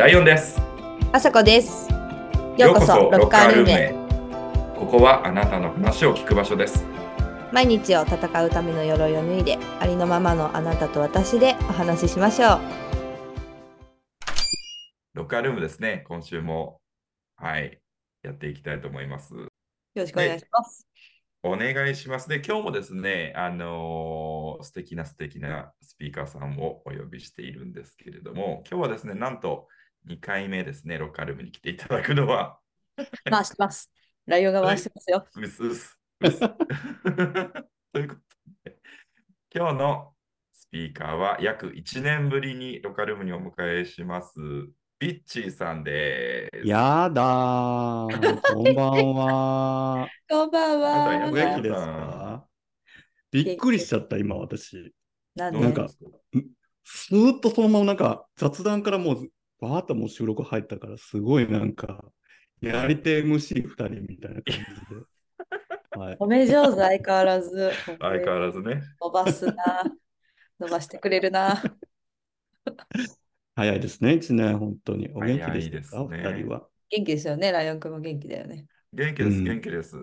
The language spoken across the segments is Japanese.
ライオンです。あさこです。ようこそロッカールームへ。ここはあなたの話を聞く場所です。毎日を戦うための鎧を脱いで、ありのままのあなたと私でお話ししましょう。ロッカールームですね。今週も、はい、やっていきたいと思います。よろしくお願いします。お願いします。で、今日もですね、あのー素敵な素敵なスピーカーさんをお呼びしているんですけれども、今日はですね、なんと2回目ですね、ロッカールームに来ていただくのは、回してます。ライオンが回してますよ。うすうす。う すということで、今日のスピーカーは約1年ぶりにロカルームにお迎えします、ビッチーさんです。やだー。こんばんは。こんばんは。お元気ですかびっくりしちゃった、今私。なんなんかスーッとそのままなんか雑談からもう、わーっともう収録入ったから、すごいなんか、やり手 MC2 人みたいな感じで。はい。褒め上手相変わらず。相変わらずね。伸ばすな。伸ばしてくれるな。早いですね、一年、本当に。お元気早でしたか、いですねお二人は。元気ですよね。ライオンくんも元気だよね。元気です、うん元気です。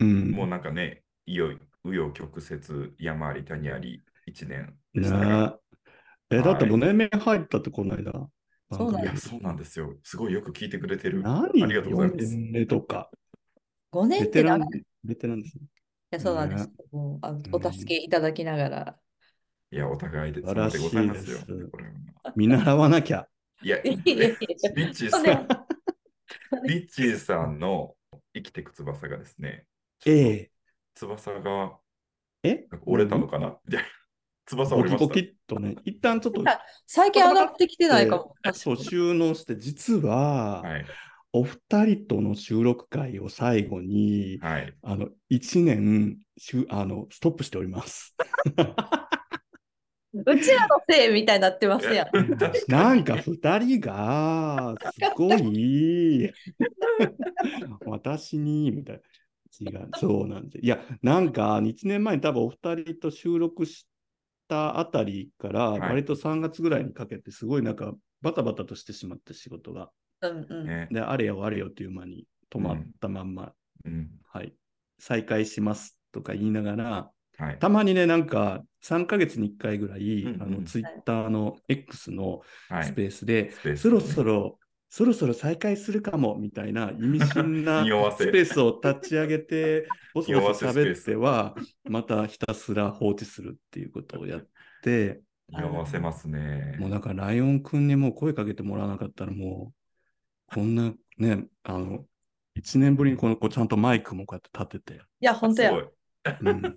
うん。もうなんかね、いよいよ、紆余曲折、山あり谷あり、1年でねしたが。え。え、だってはい5年目入ったってこの間？そうなんいや、そうなんですよ。すごいよく聞いてくれてる。あ何りがとうございま4す。とか。5年って長い。い、ベテランですね。や、そうなんです。もうあお助けいただきながら。いや、お互いで、素晴らしい様でございますよ。見習わなきゃ。いや、いやいやいやビッチーさん、ビッチーさんの生きてく翼がですね、ええ。翼がえ？折れたのかな？みたいな。翼折れました。ポキポキっとね、一旦ちょっと、最近上がってきてないかも。そう、収納して、実は、はい。お二人との収録会を最後に、はい。あの、一年、しゅあの、ストップしております。うちらのせいみたいになってますやん。なんか二人が、すごい、私に、みたいな。違う、そうなんです。いや、なんか、1年前に多分お二人と収録したあたりから、はい割と3月ぐらいにかけて、すごいなんか、バタバタとしてしまって仕事が。うんうん。ね。で、あれよあれよっていう間に止まったまんま、うん。はい、再開しますとか言いながら、はい。たまにね、なんか3ヶ月に1回ぐらい、うんうんあのツイッターの X のはい。スペースで、スペースそろそろ、そろそろ再開するかもみたいな意味深な スペースを立ち上げて、ボソボソ喋っては、またひたすら放置するっていうことをやって、匂わせますね。もうだからライオンくんにもう声かけてもらわなかったらもう、こんなね、あの、1年ぶりにこのこうちゃんとマイクもこうやって立てて、いや、本当や。うん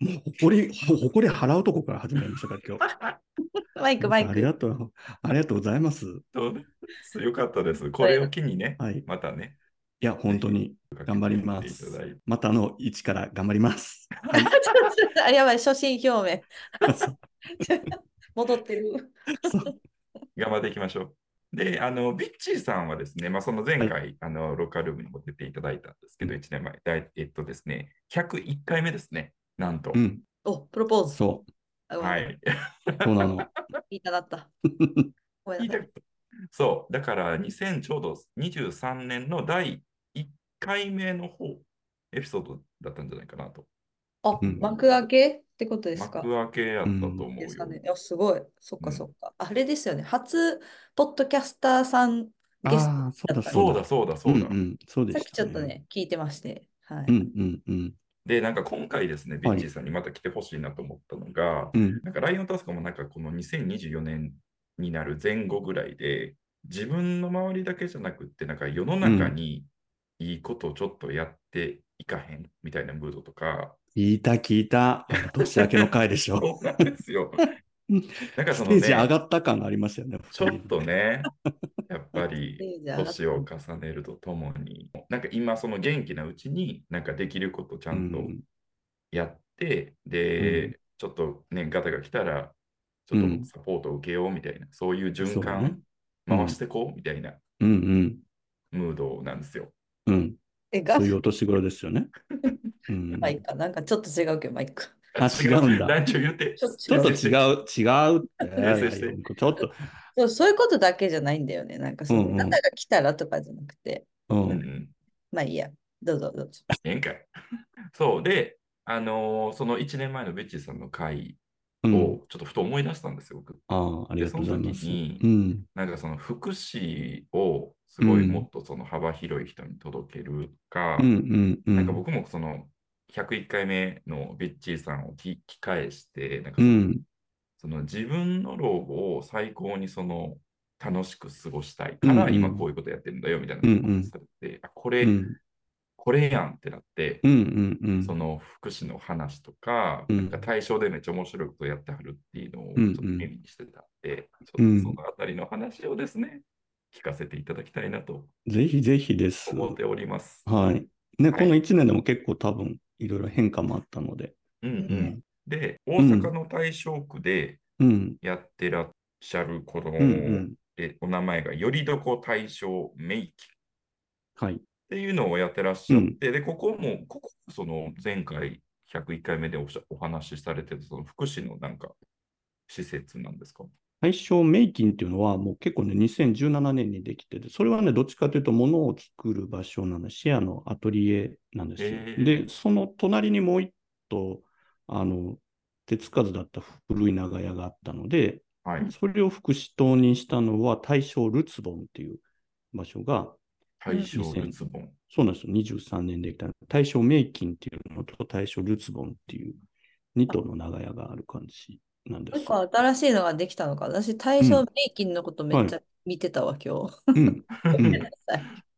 もう誇り、ほ誇り払うとこから始まりましたから、今日。マイク、マイありク。がとう、ありがとうございます。そうですよかったです。これを機にね、はい。いまたね、や、本当に頑張ります。またあの一から頑張ります。はいあ、やばい、初心表明。戻ってる。頑張っていきましょう。で、あの、ビッチーさんはですね、まあ、その前回、あの、ロッカールームにも出ていただいたんですけど、1年前、だいえっとですね、101回目ですね、なんと。うん、お、プロポーズ。そあごめんはい。う、そうなの。言いたなった。ごめんなさい。そう、だから2000ちょうど23年の第1回目の方、エピソードだったんじゃないかなと。あ、うん幕開け？ってことですか？幕開けやったと思うよ。ですすごい。そっうんかそっか。あれですよね。初ポッドキャスターさんゲストああ、そうだだそうだ、そうだ、そうだ。うんうん、そうでさっきちしたょっとね、聞いてまして。はい。うんうんうんで、なんか今回ですね、ビはいッチーさんにまた来てほしいなと思ったのが、うんなんかライオンタスカもなんかこの2024年になる前後ぐらいで、自分の周りだけじゃなくって、なんか世の中にいいことをちょっとやっていかへんみたいなムードとか、聞いた聞いた。年明けの回でしょ。そうなんですようん。なんかそのねステージ、上がった感がありましたよね。ちょっとね、やっぱり年を重ねるとともに、なんか今その元気なうちに、なんかできることちゃんとうんやって、で、うんちょっとね、ガタが来たら、ちょっとサポートを受けようみたいな、そういう循環回してこうみたいなうんムードなんですよ。うんうん。え、ガそういうお年頃ですよね。うんマイクか。なんかちょっと違うけど、マイク。あ違うんだ団長言って。ちょっちょっと違う、違うって。ちょっと、そうそういうことだけじゃないんだよね。なんかその、うんうんあなたが来たら？とかじゃなくて。う。うんうんん。まあいいや。どうぞどうぞ。ええんかい。そう。で、あのーその1年前のベッチーさんの回うん、をちょっとふと思い出したんですよ、僕。ああ、ありがとうございます。でその時にうん。なんかその福祉をすごいうんもっとその幅広い人に届けるか、うんうんうん。なんか僕もその101回目のベッチーさんを聞き返して、なんかその,、うん。その自分の老後を最高にその楽しく過ごしたいから、うんうん今こういうことやってるんだよみたいなことされて、あこれ、うんこれやんってなって、うんうんうん。その福祉の話とか、うんなんか対象でめっちゃ面白いことやってはるっていうのをちうんうんょっと耳にしてたんで、うんっとそのあたりの話をですね、聞かせていただきたいなとぜひぜひです。思っております。はい。ね、はいこの1年でも結構多分いろいろ変化もあったので。うんううんん、で、大阪の大正区でうん。やってらっしゃるこの、うんうん。えお名前がよりどこ大正メイキはい。っていうのをやってらっしゃって、で、ここも、ここもその前回101回目でおしゃお話しされてたその福祉のなんか施設なんですか？対象メイキンっていうのはもう結構ね、2017年にできてて、それはね、どっちかというと物を作る場所なので、シェアのアトリエなんですよ。へーで、その隣にもう一棟、あの、手つかずだった古い長屋があったので、はい。それを福祉棟にしたのは大正ルツボンっていう場所が、大正ルツボン。そうなんですよ、23年できた大正メイキンっていうのと大正ルツボンっていう2棟の長屋がある感じなんですなんか新しいのができたのか。私、対象メイキンのことめっちゃ見てたわ、今日。うん。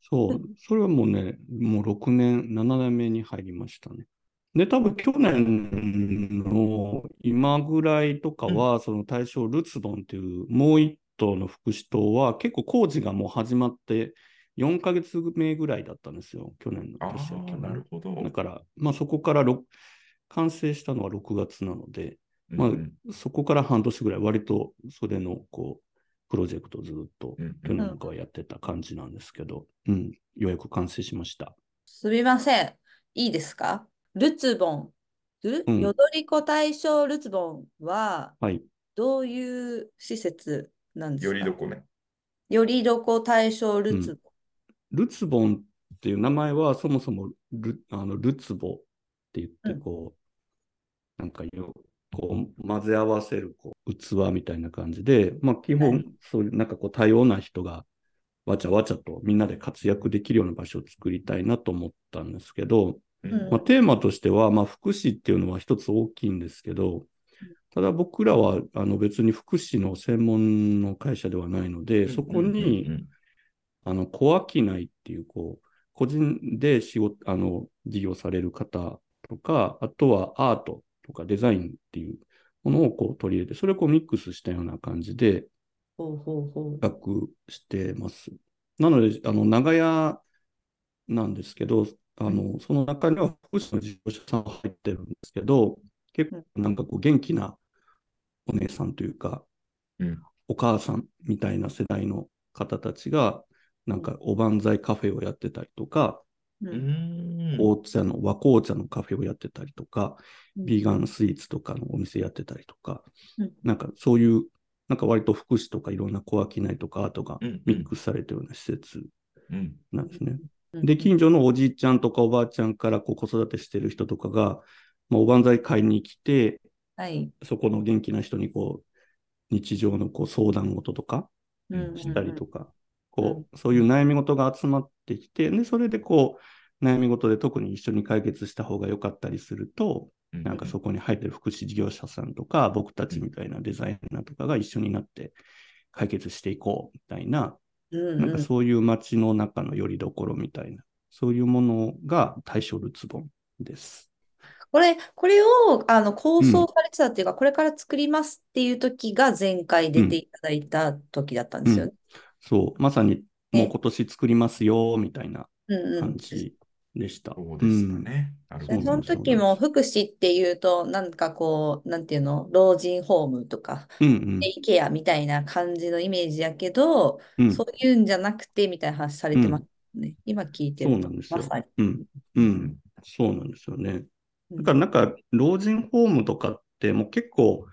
そう、それはもうね、もう6年、7年目に入りましたね。で、多分去年の今ぐらいとかは、その大正ルツボンっていうもう一棟の福祉棟は結構工事がもう始まって4ヶ月目ぐらいだったんですよ、去年のあ年明けあ、なるほど。だから、まあそこからろ完成したのは6月なので、まあうんそこから半年ぐらい割とそれのこう、プロジェクトをずっとうん去年からやってた感じなんですけど、うん、ようやく完成しました。すみません。いいですか？ルツボン。ルうんよどりこ大正ルツボンははい。どういう施設なんですか？よりどこね。よりどこ大正ルツボルツボンっていう名前はそもそもルあのルツボって言って、うんこう、なんかよこう混ぜ合わせるこう器みたいな感じで、まあ基本、はい。そういうなんかこう多様な人がわちゃわちゃとみんなで活躍できるような場所を作りたいなと思ったんですけど、うん。うんまあ、テーマとしては、まあ、福祉っていうのは一つ大きいんですけど、ただ僕らはあの別に福祉の専門の会社ではないので、そこに、うん。うん。あの、小商いっていう、こう、個人で仕事、あの、事業される方とか、あとはアートとかデザインっていうものをこう取り入れて、それをこうミックスしたような感じで。企画してます。なので、あの、長屋なんですけど、あの、その中には福祉の事業者さんが入ってるんですけど、結構なんかこう元気なお姉さんというか、うんお母さんみたいな世代の方たちが、なんかおばんざいカフェをやってたりとか、ううん。ん紅茶の、和紅茶のカフェをやってたりとか、うん。ビーガンスイーツとかのお店やってたりとか、うん。なんかそういう、なんか割と福祉とかいろんな小商いとかアートがうんミックスされてるような施設うん。なんですね。うん。で、近所のおじいちゃんとかおばあちゃんからこう子育てしてる人とかが、まあ、おばんざい買いに来て、はい。そこの元気な人にこう、日常のこう相談事とかうん。したりとか、こう、そういう悩み事が集まってきて、で、それでこう、悩み事で特に一緒に解決した方が良かったりすると、うん。なんかそこに入ってる福祉事業者さんとか、僕たちみたいなデザイナーとかが一緒になって解決していこうみたいな、うんなんかそういう街の中の拠り所みたいな、そういうものが対象ルツボンです。これ、これをあの構想されてたっていうか、これから作りますっていう時が前回出ていただいた時だったんですよね。そう、まさにねもう今年作りますよ、みたいなうんうん。感じでした。そうでしたね。なるほど。でその時も福祉っていうと、なんかこう、なんていうの、老人ホームとか、うんうん。デイケアみたいな感じのイメージやけど、うん。そういうんじゃなくてみたいな話されてますね。今聞いてるとそうなん、ですよ。まさに。うん、うん、そうなんですよね。だからなんか、老人ホームとかってもう結構、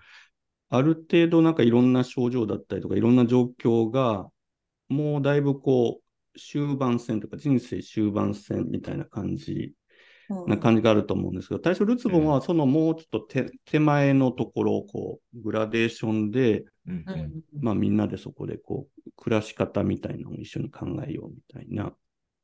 ある程度なんかいろんな症状だったりとか、いろんな状況が、もうだいぶこう、終盤戦とか人生終盤戦みたいな感じうん。な感じがあると思うんですけど、対象ルツボンはそのもうちょっと手手前のところをこう、グラデーションで、うん。うん。うんまあみんなでそこでこう、暮らし方みたいなのを一緒に考えようみたいな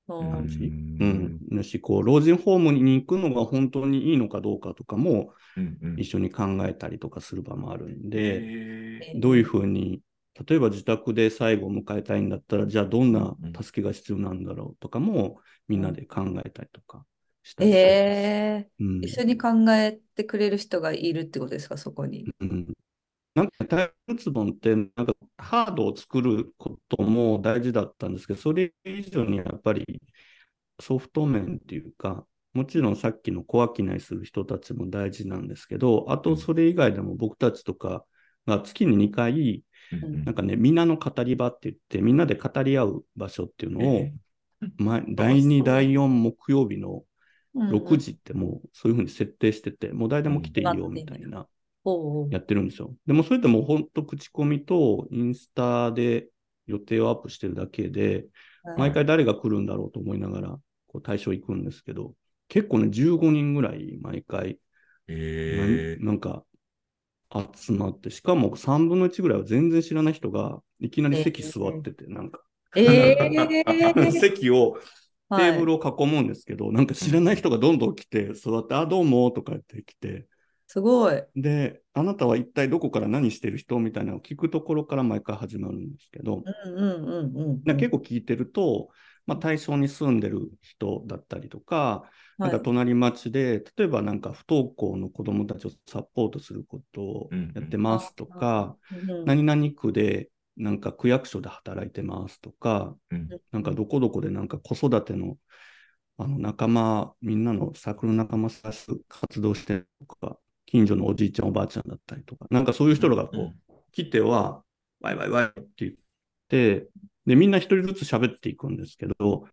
うん感じ。ううん。ん。だし、こう、老人ホームに行くのが本当にいいのかどうかとかもうんうん。一緒に考えたりとかする場もあるんで、へどういうふうに、例えば自宅で最後を迎えたいんだったら、じゃあどんなうん。うん助けが必要なんだろうとかもみんなで考えたりとかしたりしえてます。ー、一緒に考えてくれる人がいるってことですか、そこに。うん。うんなんか、タイルツボンって、なんか、ハードを作ることも大事だったんですけど、それ以上にやっぱりソフト面っていうか、もちろんさっきの小商いする人たちも大事なんですけど、あとそれ以外でも僕たちとかが月に2回、うんうんなんかね、みんなの語り場って言って、みんなで語り合う場所っていうのを 第2、第4木曜日のうん6時ってもうそういうふうに設定してて、もう誰でも来ていいよみたいな。やってるんですよ。でもそれでも本当口コミとインスタで予定をアップしてるだけで、はい。毎回誰が来るんだろうと思いながら、こう対象行くんですけど、結構ね、15人ぐらい毎回、えななんか集まって、しかも3分の1ぐらいは全然知らない人がいきなり席座ってて、なんか、えー、席をテーブルを。を囲むんですけど、なんか知らない人がどんどん来て、座って、あ、どうもとか言って来て、すごい。で、あなたは一体どこから何してる人みたいなのを聞くところから毎回始まるんですけど、うんうんうんうん。なんか結構聞いてると、まあ、対象に住んでる人だったりとか、なんかはい。隣町で、例えばなんか不登校の子どもたちをサポートすることをやってますとか、うん何々区でなんか区役所で働いてますとか、うん。なんかどこどこでなんか子育てのあの仲間、みんなのサークルの仲間探す活動してるとか、近所のおじいちゃんおばあちゃんだったりとか、なんかそういう人らがこう、うん。来ては、ワイワイワイって言って、で、みんな一人ずつ喋っていくんですけど、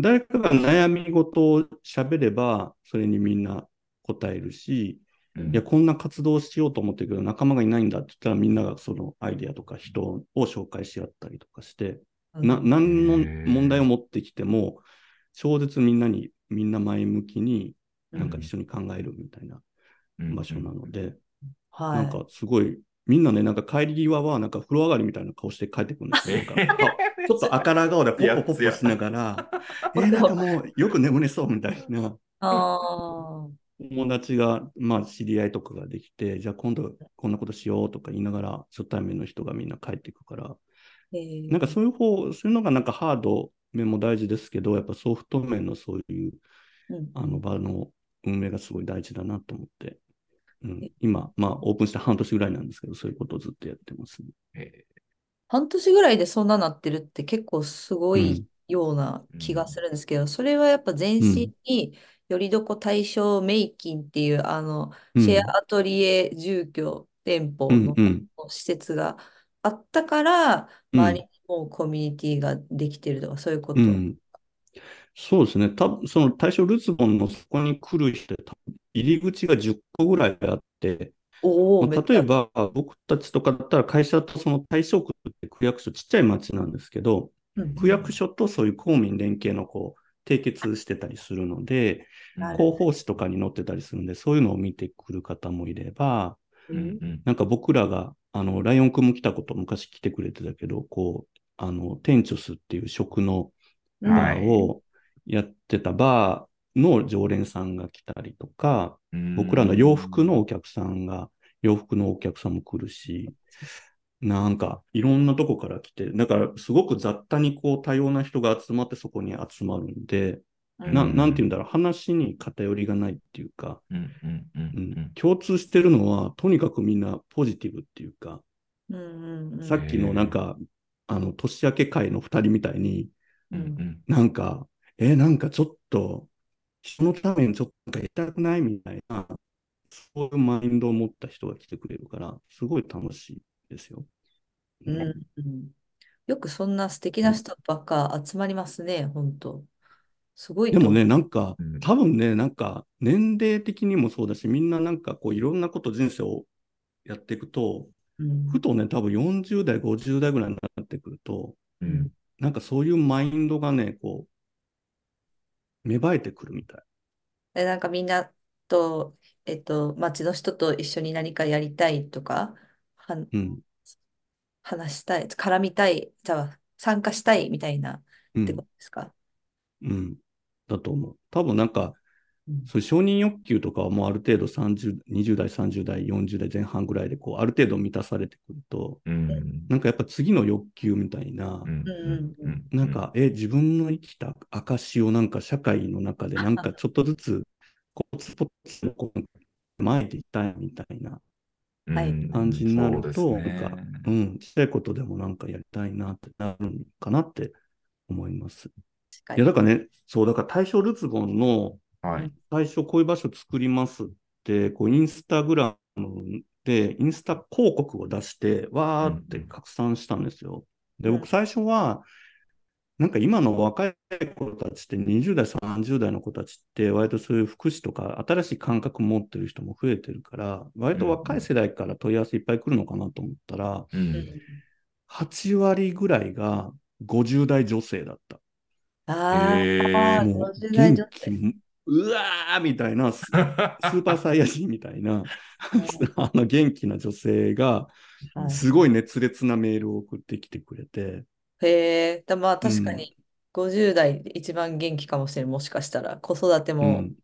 誰かが悩み事を喋れば、それにみんな答えるし、うん。いや、こんな活動しようと思ってるけど、仲間がいないんだって言ったら、みんながそのアイデアとか人を紹介し合ったりとかして、な、うん。何の問題を持ってきても、超絶みんなに、みんな前向きに、なんかうん。一緒に考えるみたいなうん。場所なので、はい。なんかすごい、みんなね、なんか帰り際は、なんか風呂上がりみたいな顔して帰ってくるんですよ。なんか あちょっと赤ら顔でポッポポッポしながら、えーなんかもうよく眠れそうみたいな。ああ。友達が、まあ知り合いとかができて、じゃあ今度こんなことしようとか言いながら、初対面の人がみんな帰っていくから、えー。なんかそういう方、そういうのがなんかハード面も大事ですけど、やっぱソフト面のそういううん。あの場の運営がすごい大事だなと思って、うん、今、まあオープンして半年ぐらいなんですけど、そういうことをずっとやってます、ね。え半年ぐらいでそんななってるって結構すごうん。いような気がするんですけど、それはやっぱ全身によりどこ対象メイキンっていうあのうん。シェアアトリエ住居店舗のうんうん。施設があったからうん。周りにもうコミュニティができてるとかそういうこと。うん、そうですね。多分その対象ルツボンのそこに来る人、入り口が10個ぐらいあって、おお、まあ例えば僕たちとかだったら会社とその対象区って区役所ちっちゃい町なんですけど、区役所とそういう公民連携のこう締結してたりするので、広報誌とかに載ってたりするんで、そういうのを見てくる方もいれば、なんか僕らが、あの、ライオンくんも来たこと昔来てくれてたけど、こう、あの、テンチョスっていう食のうんバーをやってたバーの常連さんが来たりとか、うん僕らの洋服のお客さんが、洋服のお客さんも来るし、なんかいろんなとこから来て、だからすごく雑多にこう多様な人が集まってそこに集まるんで、なうん。なんて言うんだろう、話に偏りがないっていうか、共通してるのは、とにかくみんなポジティブっていうか、さっきのなんか、あの、年明け会の二人みたいに、うんうん。なんか、え、なんかちょっと、人のためにちょっとなんかやりたくないみたいな、そういうマインドを持った人が来てくれるから、すごい楽しいですよ。うんうんよくそんな素敵な人ばっか集まりますね、本当。すごい。でもね、なんかうん、多分ね、なんか、年齢的にもそうだし、みんななんかこう、いろんなこと人生をやっていくと、うんふとね、多分40代、50代ぐらいになってくると、うん。なんかそういうマインドがね、こう、芽生えてくるみたい。え、なんかみんなと、えっと、町の人と一緒に何かやりたいとか、はうん。話したい、絡みたい、じゃあ参加したいみたいなうんってこと。ですか？うん。だと思う。多分なんか、うんそういう承認欲求とかはもうある程度30、20代、30代、40代前半ぐらいで、こう、ある程度満たされてくると、うん。なんかやっぱ次の欲求みたいな、うん。うんなんか、え、自分の生きた証をなんか社会の中でなんかちょっとずつ、コツコツこう前でいきたいみたいな感じになると、そうですね。なんか、うん、ちっちゃいことでもなんかやりたいなってなるのかなって思います。いや、だからね、そう、だから大正ルツボンのはい。最初こういう場所作りますって、こうインスタグラムでインスタ広告を出して、わーって拡散したんですよ。で、うん僕最初は、なんか今の若い子たちって20代、30代の子たちって割とそういう福祉とか新しい感覚持ってる人も増えてるから、割と若い世代から問い合わせいっぱい来るのかなと思ったら、ううんん。8割ぐらいが50代女性だった。あへあ、ーもう50代元女性。気、うわーみたいな、ス スーパーサイヤ人みたいな、あの元気な女性が、はい。すごい熱烈なメールを送ってきてくれて、へえ、だまあ確かに50代で一番元気かもしれない。もしかしたら。子育てうもん、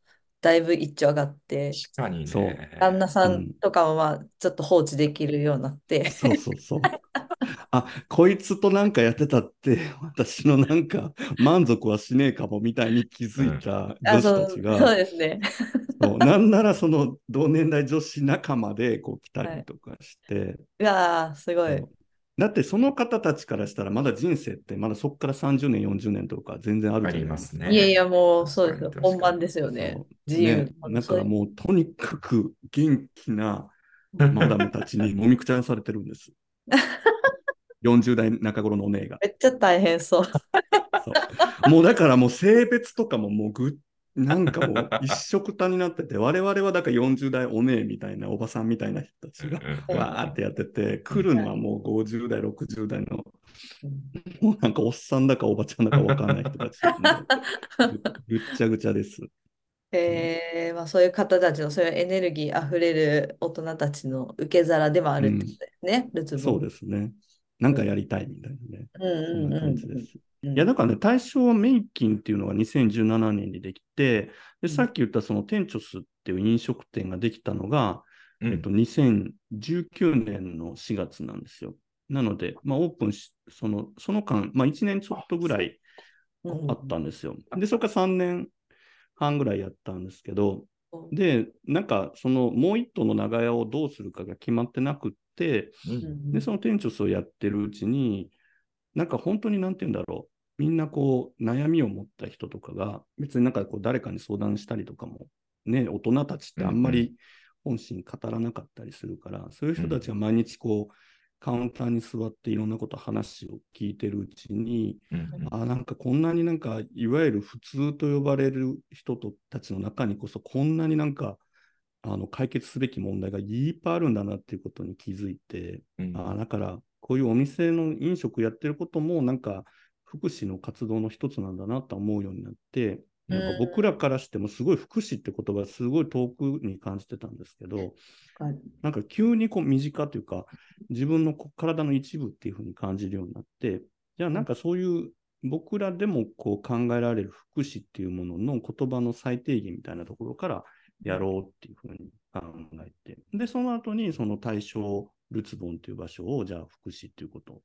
だいぶ一丁上がって、確かにね。そう旦那さうんんとかもまあちょっと放置できるようになって、そうそうそう。あ、こいつとなんかやってたって、私のなんか満足はしねえかもみたいに気づいたあ、女そう、そう子たちが、ですね。そうなんならその同年代女子仲間でこう来たりとかして、うわー、すごいそう。だってその方たちからしたらまだ人生ってまだそこから30年、40年とか全然あるあじゃないですか。りますね。いやいや、もうそうですよ。本番ですよね。自由ね、だからもうとにかく元気なマダムたちにもみくちゃにされてるんです。40代中頃のお姉が。めっちゃ大変そう。そうもうだからもう性別とかももうぐなんかもう一色たになってて、我々はだから40代お姉みたいなおばさんみたいな人たちがうんわーってやってて、来るのはもう50代、60代のうん。もうなんかおっさんだかおばちゃんだかわかんない人たちぐ ぐっちゃぐちゃです。えーまあ、そういう方たちのそういうエネルギーあふれる大人たちの受け皿でもあるってことですね、ルツボ。そうですね。なんかやりたいみたいなね。うんそんな感じです。うんいや、だからね、対象メイキンっていうのが2017年にできて、でさっき言ったそのテンチョスっていう飲食店ができたのが、うんえっと、2019年の4月なんですよ。なので、まあ、オープンし、その、その間、まあ、1年ちょっとぐらいうんあったんですよ。で、それから3年半ぐらいやったんですけど、うんで、なんか、その、もう一頭の長屋をどうするかが決まってなくっで、その店長スをやってるうちに、なんか本当になんて言うんだろう。みんなこう、悩みを持った人とかが、別になんかこう、誰かに相談したりとかも、ね、大人たちってあんまり本心語らなかったりするから、そういう人たちが毎日こう、カウンターに座っていろんなこと話を聞いてるうちに、うんあなんかこんなになんか、いわゆる普通と呼ばれる人とたちの中にこそ、こんなになんか、あの解決すべき問題がいっぱいあるんだなっていうことに気づいて、うん。あだから、こういうお店の飲食やってることも、なんか、福祉の活動の一つなんだなと思うようになって、なんか僕らからしてもすごい福祉って言葉すごい遠くに感じてたんですけど、なんか急にこう身近というか、自分の体の一部っていうふうに感じるようになって、じゃあなんかそういう僕らでもこう考えられる福祉っていうものの言葉の最低限みたいなところからやろうっていうふうに考えて、で、その後にその対象ルツボンという場所をじゃあ福祉っていうことを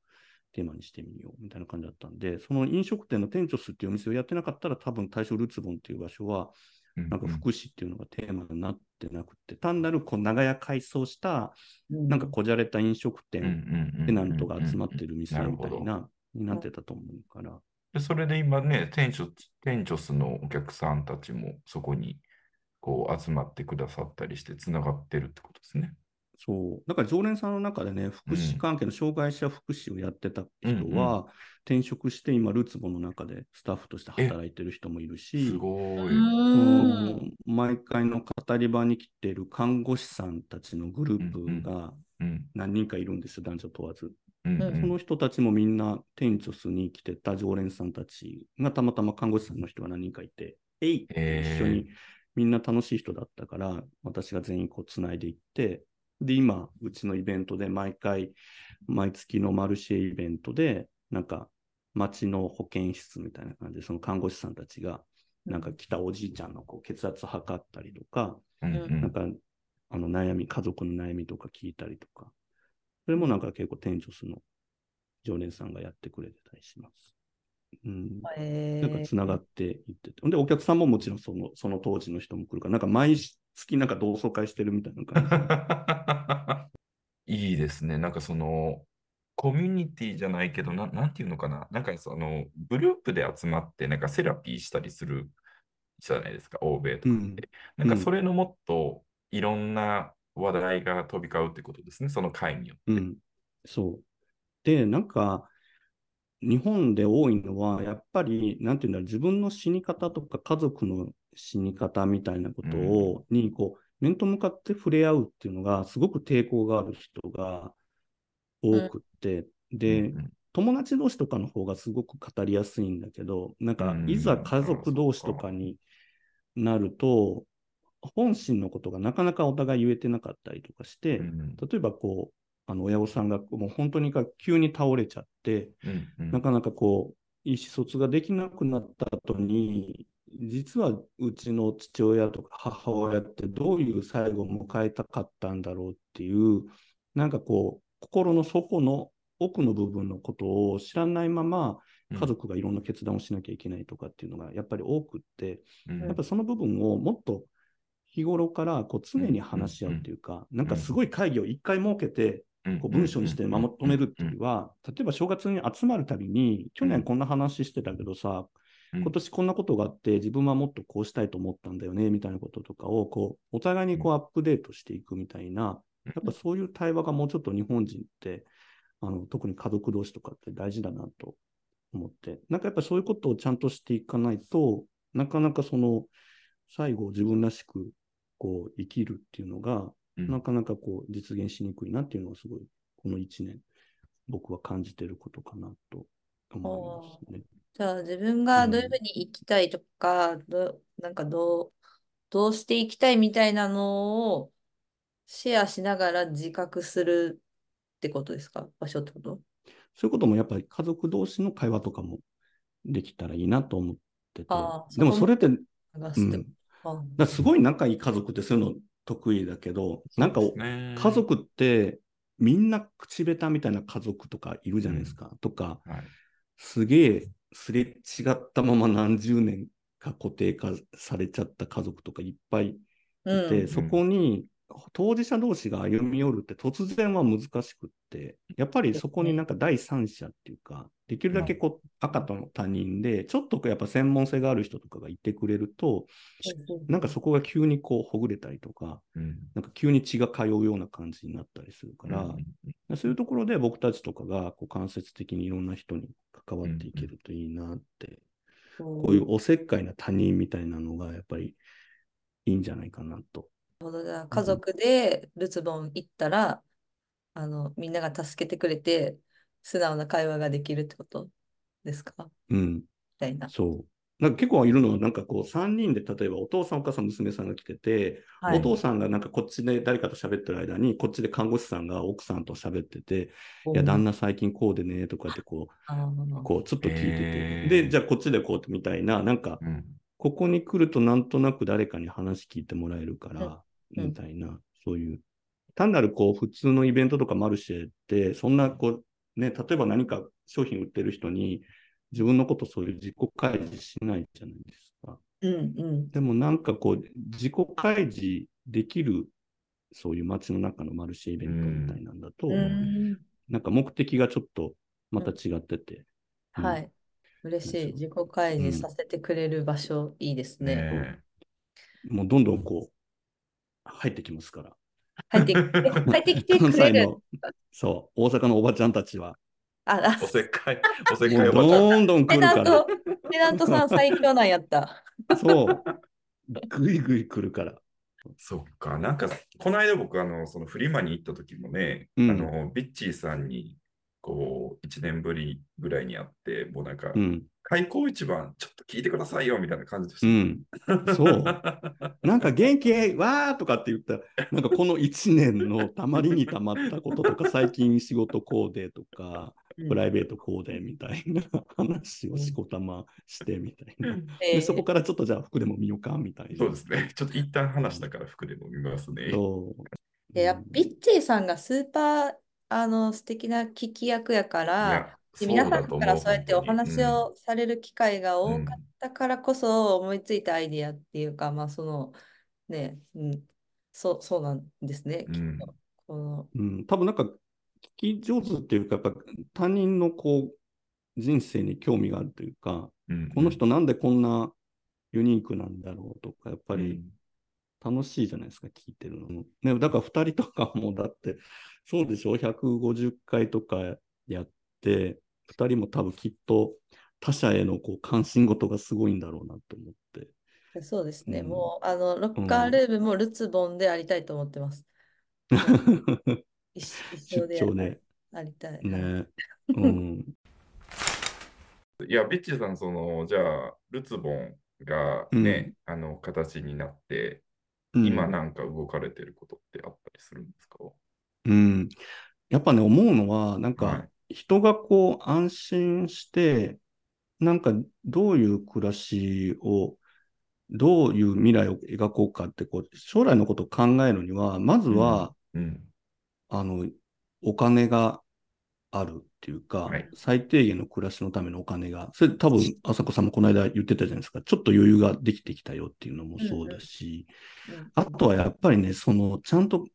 テーマにしてみようみたいな感じだったんで、その飲食店の店長スっていうお店をやってなかったら多分対象ルツボンっていう場所はなんか福祉っていうのがテーマになってなくて、単なるこう長屋改装したなんかこじゃれた飲食店、テナントが集まってる店みたいな、になってたと思うから。でそれで今ね、店長店長スのお客さんたちもそこにこう集まってくださったりしてつながってるってことですね。そう。だから常連さんの中でね、福祉関係の障害者福祉をやってた人うんは、転職して今、ルツボの中でスタッフとして働いてる人もいるし、すごい。毎回の語り場に来てる看護師さんたちのグループがうん。何人かいるんですよ、男女問わず。うんうんその人たちもみんなテンチョスに来てた常連さんたちがたまたま看護師さんの人が何人かいて、えい一緒にみんな楽しい人だったから、私が全員こうつないでいって、で、今、うちのイベントで毎回、毎月のマルシェイベントで、なんか、町の保健室みたいな感じで、その看護師さんたちが、なんか来たおじいちゃんのこう血圧測ったりとか、うんうんなんか、あの悩み、家族の悩みとか聞いたりとか、それもなんか結構店長スの常連さんがやってくれてたりします。うん。えなんかつながっていってて。で、お客さんももちろんそのその当時の人も来るから、なんか毎月なんか同窓会してるみたいな感じ。いいですね。なんかその、コミュニティじゃないけど、ななんていうのかな。なんかその、グループで集まって、なんかセラピーしたりするじゃないですか、欧米とかって。なんかそれのもっといろんな話題が飛び交うってことですね、その会によって。うん。そう。で、なんか、日本で多いのは、やっぱり、なんていうんだろう、自分の死に方とか家族の死に方みたいなことを、に、こう、面と向かって触れ合うっていうのが、すごく抵抗がある人が多くって、で、うん。友達同士とかの方がすごく語りやすいんだけど、なんかう、ん。いざ家族同士とかになると、本心のことがなかなかお互い言えてなかったりとかして、うん。例えばこう、あの親御さんがもう本当にか急に倒れちゃって、うんうん。なかなかこう、意思疎通ができなくなった後に、実はうちの父親とか母親ってどういう最後を迎えたかったんだろうっていう、なんかこう、心の底の奥の部分のことを知らないまま、家族がいろんな決断をしなきゃいけないとかっていうのがやっぱり多くって、うん。やっぱその部分をもっと日頃からこう常に話し合うっていうか、なんかすごい会議を一回設けて、こう文章にしてまとめるっていうよりは、例えば正月に集まるたびに、去年こんな話してたけどさ、うん。今年こんなことがあって、自分はもっとこうしたいと思ったんだよね、みたいなこととかを、こう、お互いにこうアップデートしていくみたいな、やっぱそういう対話がもうちょっと日本人って、あの、特に家族同士とかって大事だなと思って、なんかやっぱそういうことをちゃんとしていかないと、なかなかその、最後自分らしく、こう、生きるっていうのが、うんなかなかこう、実現しにくいなっていうのはすごい、この1年、僕は感じてることかなと思いますね。じゃあ自分がどういうふうに生きたいとか、どなんかどう、どうしていきたいみたいなのをシェアしながら自覚するってことですか？場所ってこと？そういうこともやっぱり家族同士の会話とかもできたらいいなと思ってて。でもそれって、すごい仲いい家族ってそういうの得意だけど、なんか家族ってみんな口下手みたいな家族とかいるじゃないですか。とか、はい。すげえすれ違ったまま何十年か固定化されちゃった家族とかいっぱいいうん。て、そこに当事者同士が歩み寄るって突然は難しくって、やっぱりそこになんか第三者っていうか、できるだけこう赤との他人で、ちょっとやっぱ専門性がある人とかがいてくれると、なんかそこが急にこうほぐれたりとか、うん。なんか急に血が通うような感じになったりするから、うんそういうところで僕たちとかがこう間接的にいろんな人に関わっていけるといいなって、ここういうおせっかいな他人みたいなのがやっぱりいいんじゃないかなと。家族でルツボン行ったら、あの、みんなが助けてくれて、素直な会話ができるってことですか？みうん、たいな。そう。なんか結構いるのは、なんかこう、3人で、例えばお父さん、お母さん、娘さんが来てて、はい。お父さんがなんかこっちで誰かと喋ってる間に、こっちで看護師さんが奥さんと喋ってて、いや、旦那最近こうでね、とかってこあう、ー。こう、ちょっと聞いてて、へー。で、じゃあこっちでこうみたいな、なんか、うん。ここに来るとなんとなく誰かに話聞いてもらえるから、うんみたいな、そういう。単なるこう、普通のイベントとかマルシェって、そんなこう、ね、例えば何か商品売ってる人に、自分のことそういう自己開示しないじゃないですか。うんうん。でもなんかこう、自己開示できる、そういう街の中のマルシェイベントみたいなんだと、うんなんか目的がちょっとまた違ってて、うんはい。嬉しい。自己開示させてくれる場所、いいですね。ねもうどんどんこう、入ってきますから。入ってきて、入ってきて関くれる？西の、そう、大阪のおばちゃんたちは、あ、あおせっかい、おせっかいおばちゃん。どんどん来テるからナント、、テナントさん最強なんやった。そう、ぐいぐい来るから。そっか、なんか、この間僕、あの、そのフリマに行った時もね、うんあの、ビッチーさんに、こう、1年ぶりぐらいに会って、もうなんか、うん、開口一番、ちょっと聞いてくださいよ、みたいな感じでしうた。ん。そう。なんか元気？わーとかって言ったら、なんかこの1年のたまりにたまったこととか、最近仕事こうでとか、プライベートこうでみたいな話をしこたましてみたいな。えでそこからちょっとじゃあ服でも見ようかみたいな。そうですね。ちょっと一旦話したから服でも見ますね。そうでやっぱビッチーさんがスーパーあの素敵な聞き役やかいら、や、でそう皆さんかだと思う。らそうやってお話本当に。をされる機会がうん多かったからこそ思いついたアイディアっていうか、まあそのね、うん、そうそうなんですね、きっうんと。この。うん、多分なんか聞き上手っていうか、やっぱ他人のこう人生に興味があるというか、うんこの人なんでこんなユニークなんだろうとか、やっぱり楽しいじゃないですか、聞いてるの。ね、だから2人とかもだって、そうでしょ、150回とかやって、2人も多分きっと他者へのこう関心事がすごいんだろうなと思って。そうですね、うんもうあのロッカールームもルツボンでありたいと思ってます。一緒で張ね。ありたい。ね。うん。いや、ビッチーさん、その、じゃあ、ルツボンがね、あの、形になって、今うんなんか動かれてることってあったりするんですか？うん。やっぱね、思うのは、なんはか、人がこう、安心して、なんか、どういう暮らしを、どういう未来を描こうかって、こう、将来のことを考えるには、まずは、うん。あの、お金があるっていうか、はい。最低限の暮らしのためのお金が、それ多分、朝子さんもこの間言ってたじゃないですか、ちょっと余裕ができてきたよっていうのもそうだし、うん。あとはやっぱりね、その、ちゃんと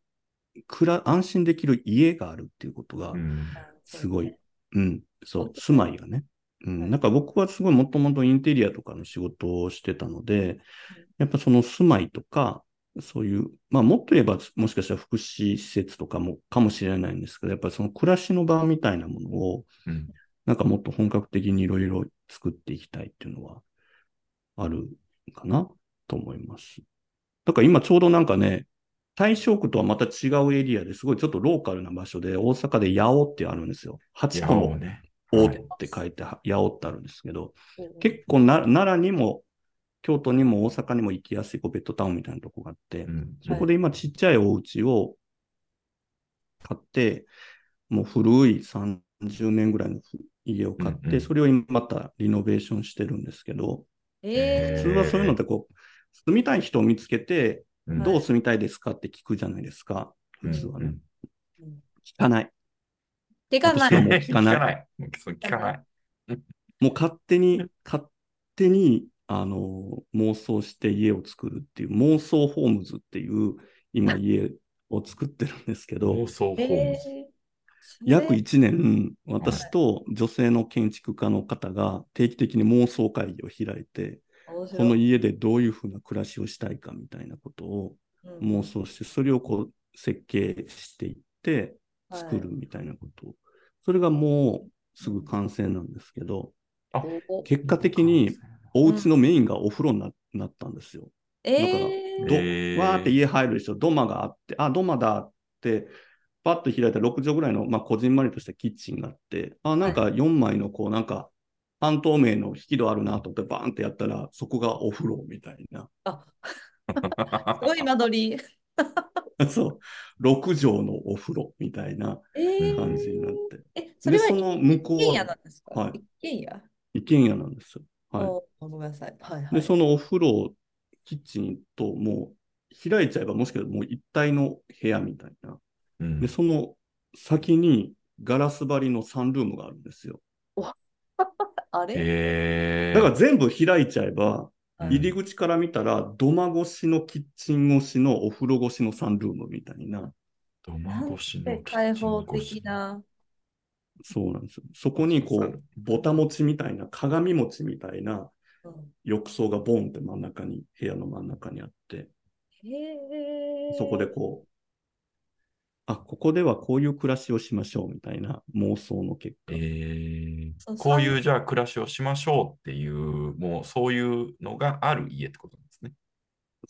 くら安心できる家があるっていうことがう、ん。すごい、そううん、そう、住まいがね。うん、なんか僕はすごいもともとインテリアとかの仕事をしてたので、やっぱその住まいとか、そういう、まあもっと言えばもしかしたら福祉施設とかもかもしれないんですけど、やっぱりその暮らしの場みたいなものを、うん。なんかもっと本格的にいろいろ作っていきたいっていうのはあるかなと思います。だから今ちょうどなんかね、大正区とはまた違うエリアですごいちょっとローカルな場所で大阪で八尾ってあるんですよ。8や個もおうね。おっはいて書いては八尾ってあるんですけど、うん結構な奈良にも京都にも大阪にも行きやすいこうベッドタウンみたいなとこがあって、うん。そこで今ちっちゃいお家を買って、もう古い30年ぐらいの家を買って、うんうんそれを今またリノベーションしてるんですけど、え普通はそういうのってこう、住みたい人を見つけて、うんどう住みたいですかって聞くじゃないですか、普通はね。うん聞かない。手がない。聞かない聞かない。もう勝手に、勝手に、あの、妄想して家を作るっていう、妄想ホームズっていう、今 家を作ってるんですけど妄、想ホームえズ。ー約それ。1年、私と女性の建築家の方が定期的に妄想会議を開いて、この家でどういうふうな暮らしをしたいかみたいなことをうん妄想して、それをこう設計していってはい。作るみたいなことを。それがもうすぐ完成なんですけど、結果的にお家のメインがお風呂にななったんですよ。えーどへーわーって家入るでしょ、土間があって、あ、土間だって、パッと開いたら6畳ぐらいの、まあ、こじんまりとしたキッチンがあって、あ、なんか4枚のこう、なんか、半透明の引き戸あるなと思って、バーンってやったら、そこがお風呂みたいな。あ、すごい間取り。そう、6畳のお風呂みたいなえー感じになって。え、それで、はその向こう一軒家なはんですか？はい一軒家？一軒家なんですよ。はい。おごめんなさい。はいはい。で、そのお風呂、キッチンともう開いちゃえば、もしかしたらもう一体の部屋みたいな。うんで、その先にガラス張りのサンルームがあるんですよ。あれ？だから全部開いちゃえば、うん入り口から見たら、土間越しのキッチン越しのお風呂越しのサンルームみたいな。土間越しので開放的な。そうなんですよ。そこにこう、ぼたもちみたいな、鏡餅みたいなうん浴槽がボンって真ん中に、部屋の真ん中にあって、そこでこう、あ、ここではこういう暮らしをしましょうみたいな妄想の結果。こういうじゃあ暮らしをしましょうっていう、もうそういうのがある家ってことなんですね。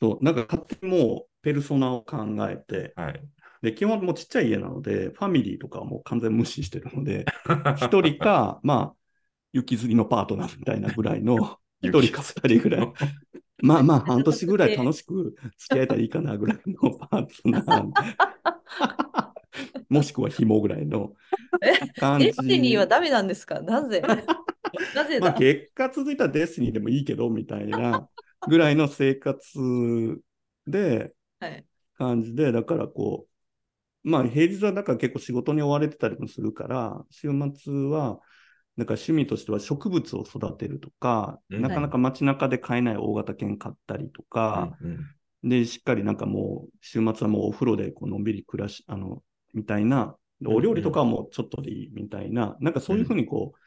そう、なんか勝手にもうペルソナを考えて、はい。で、基本もうちっちゃい家なので、ファミリーとかはもう完全無視してるので、一人か、まあ、雪吊りのパートナーみたいなぐらいの、一人か二人ぐらい。まあまあ、半年ぐらい楽しく付き合えたらいいかなぐらいのパートナー。もしくは紐ぐらいの感じ。 destiny はダメなんですか？なぜ？なぜまあ、だ、結果続いたら destiny でもいいけど、みたいなぐらいの生活で、はい、感じで、だからこう、まあ平日はだから結構仕事に追われてたりもするから、週末は、なんか趣味としては植物を育てるとか、うん。なかなか街中で買えない大型犬買ったりとか、うんうん。で、しっかりなんかもう、週末はもうお風呂でこうのんびり暮らし、あの、みたいな、でお料理とかはもうちょっとでいいみたいな、なんかそういうふうにこう、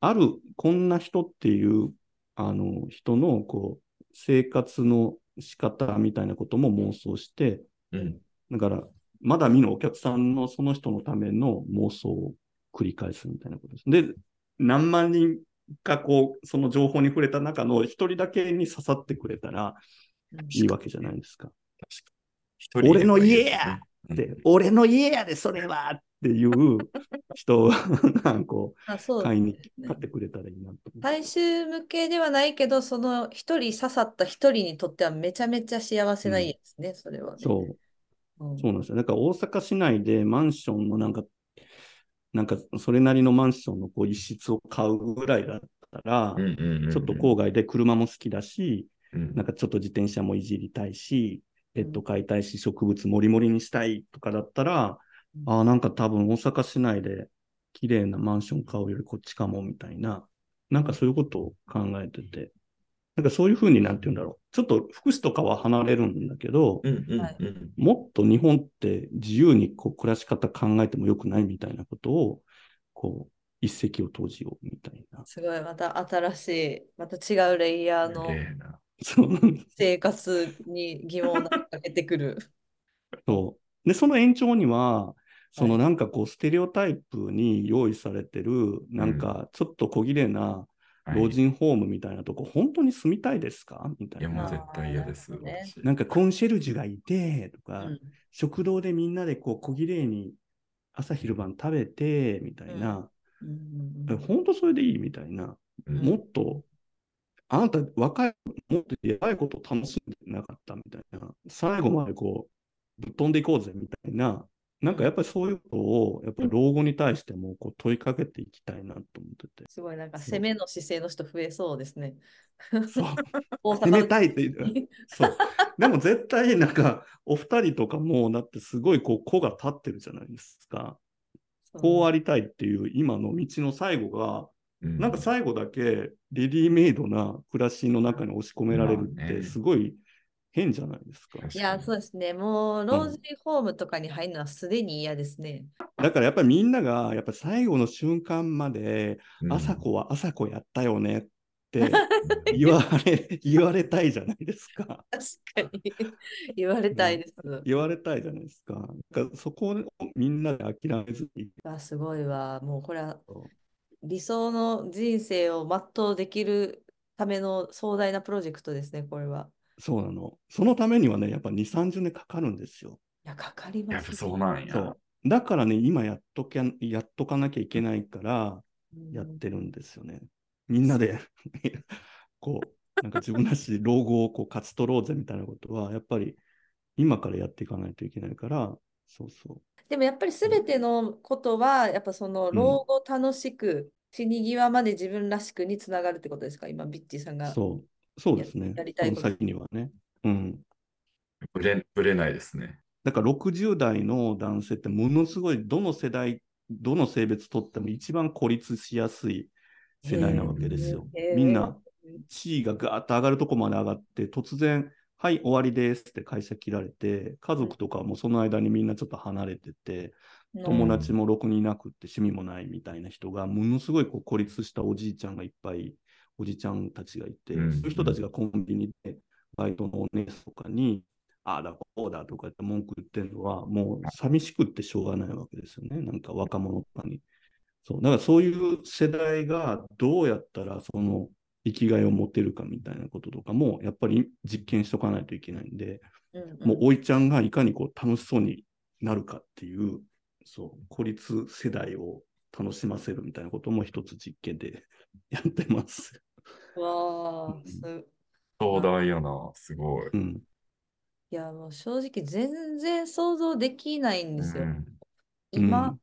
ある、こんな人っていう、あの、人の、こう、生活の仕方みたいなことも妄想して、うん。だから、まだ見ぬお客さんのその人のための妄想を繰り返すみたいなことです。で、何万人かこう、その情報に触れた中の一人だけに刺さってくれたらうんいいわけじゃないですか。一人でもいいですね俺の家やで、俺の家やで、それはっていう人がこう、あそう買いに買ってくれたらいいなと。大衆向けではないけど、その一人刺さった一人にとってはめちゃめちゃ幸せな家ですね、それはね。そう。うん。そうなんですよ。だから大阪市内でマンションのなんか、なんかそれなりのマンションのこう一室を買うぐらいだったら、うんうんうんうん。ちょっと郊外で車も好きだし、うん。なんかちょっと自転車もいじりたいし、ペット飼いたいし、植物もりもりにしたいとかだったら、うん。ああ、なんか多分大阪市内で綺麗なマンション買うよりこっちかもみたいな、なんかそういうことを考えてて、なんかそういうふうになんて言うんだろう。ちょっと福祉とかは離れるんだけど、うんうんはいうんもっと日本って自由にこう暮らし方考えてもよくないみたいなことを、こう、一石を投じようみたいな。すごい、また新しい、また違うレイヤーの生活に疑問を投げかけてくる。そう。で、その延長には、そのはいなんかこう、ステレオタイプに用意されてる、なんかちょっと小綺麗なはい老人ホームみたいなとこ、本当に住みたいですか？みたいや、いな。もう絶対嫌です。なんかコンシェルジュがいて、とか、うん食堂でみんなでこう、小綺麗に朝昼晩食べて、みたいな。本当それでいいみたいな。うんもっと、あなた若い、もっとやばいことを楽しんでなかったみたいな。最後までこう、ぶっ飛んでいこうぜみたいな。なんかやっぱりそういうことを、やっぱり老後に対してもこう問いかけていきたいなと思ってて。すごいなんか攻めの姿勢の人増えそうですね。攻めたいって言う。そう。でも絶対なんか、お二人とかも、だってすごいこう、子が立ってるじゃないですか。こうありたいっていう今の道の最後が、うんなんか最後だけレディメイドな暮らしの中に押し込められるってすごい変じゃないですか。いや、にそうですね。もう、老人ホームとかに入るのはすでに嫌ですね。だからやっぱりみんながやっぱ最後の瞬間まで、うん朝子は朝子やったよねって 言われ、言われたいじゃないですか。確かに言われたいです。言われたいじゃないですか。だからそこをみんなで諦めずに。あ、すごいわ。もうこれは理想の人生を全うできるための壮大なプロジェクトですね、これは。そうなの。そのためにはね、やっぱ2、30年かかるんですよ。いや、かかりますやっぱそうなんや。そう。だからね、今やっときゃ、やっとかなきゃいけないから、うんやってるんですよね。みんなで こう、なんか自分らしい老後をこう勝ち取ろうぜみたいなことは、やっぱり今からやっていかないといけないから、そうそう。でもやっぱり全てのことは、やっぱその老後楽しく、死に際まで自分らしくにつながるってことですか、今、ビッチーさんが。そう、そうですねやり。たいこの先にはね。うん。ぶれぶれないですね。だから60代の男性ってものすごいどの世代、どの性別とっても一番孤立しやすい世代なわけですよ。みんな地位がガーッと上がるとこまで上がって、突然、はい、終わりですって会社切られて、家族とかもその間にみんなちょっと離れてて、友達もろくにいなくって趣味もないみたいな人が、ものすごいこう孤立したおじいちゃんがいっぱい、おじちゃんたちがいて、うんそういう人たちがコンビニでバイトのお姉さんとかに、ああだここうだとかって文句言ってるのは、もう寂しくってしょうがないわけですよね。なんか若者とかに。そう。だからそういう世代がどうやったらその生きがいを持てるかみたいなこととかも、やっぱり実験しとかないといけないんで、うんうんもうおいちゃんがいかにこう楽しそうになるかっていう、そう、孤立世代を楽しませるみたいなことも一つ実験で やってます。わあ、うんす壮大やな、すごい。うん。いや、もう正直全然想像できないんですよ。うん今、うん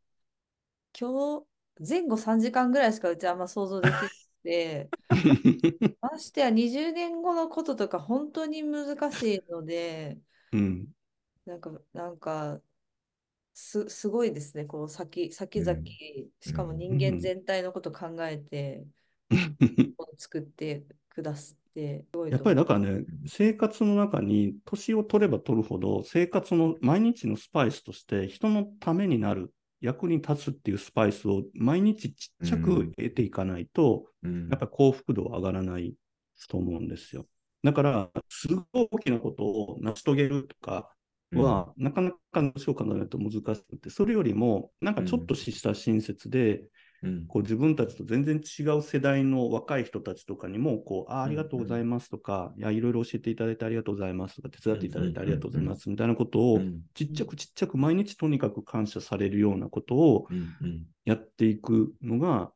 今日、前後3時間ぐらいしかうちあんま想像できなくて、ましてや20年後のこととか本当に難しいので、うん。なんか、なんか、す、すごいですね。こう、先、先々、うんしかも人うん間全体のこと考えて、作ってくださって、すごいやっぱりだからね、生活の中に年を取れば取るほど、生活の毎日のスパイスとして、人のためになる、役に立つっていうスパイスを毎日ちっちゃく得ていかないと、うん。やっぱり幸福度は上がらないと思うんですよ。だから、すごい大きなことを成し遂げるとかは、なかなか話を考えないと難しくて、それよりも、なんかちょっとした親切で、うん。こう自分たちと全然違う世代の若い人たちとかにも、こう、あありがとうございますとか、いや、いろいろ教えていただいてありがとうございますとか、手伝っていただいてありがとうございますみたいなことを、うんちっちゃくちっちゃく毎日とにかく感謝されるようなことをうんうん。やっていくのが、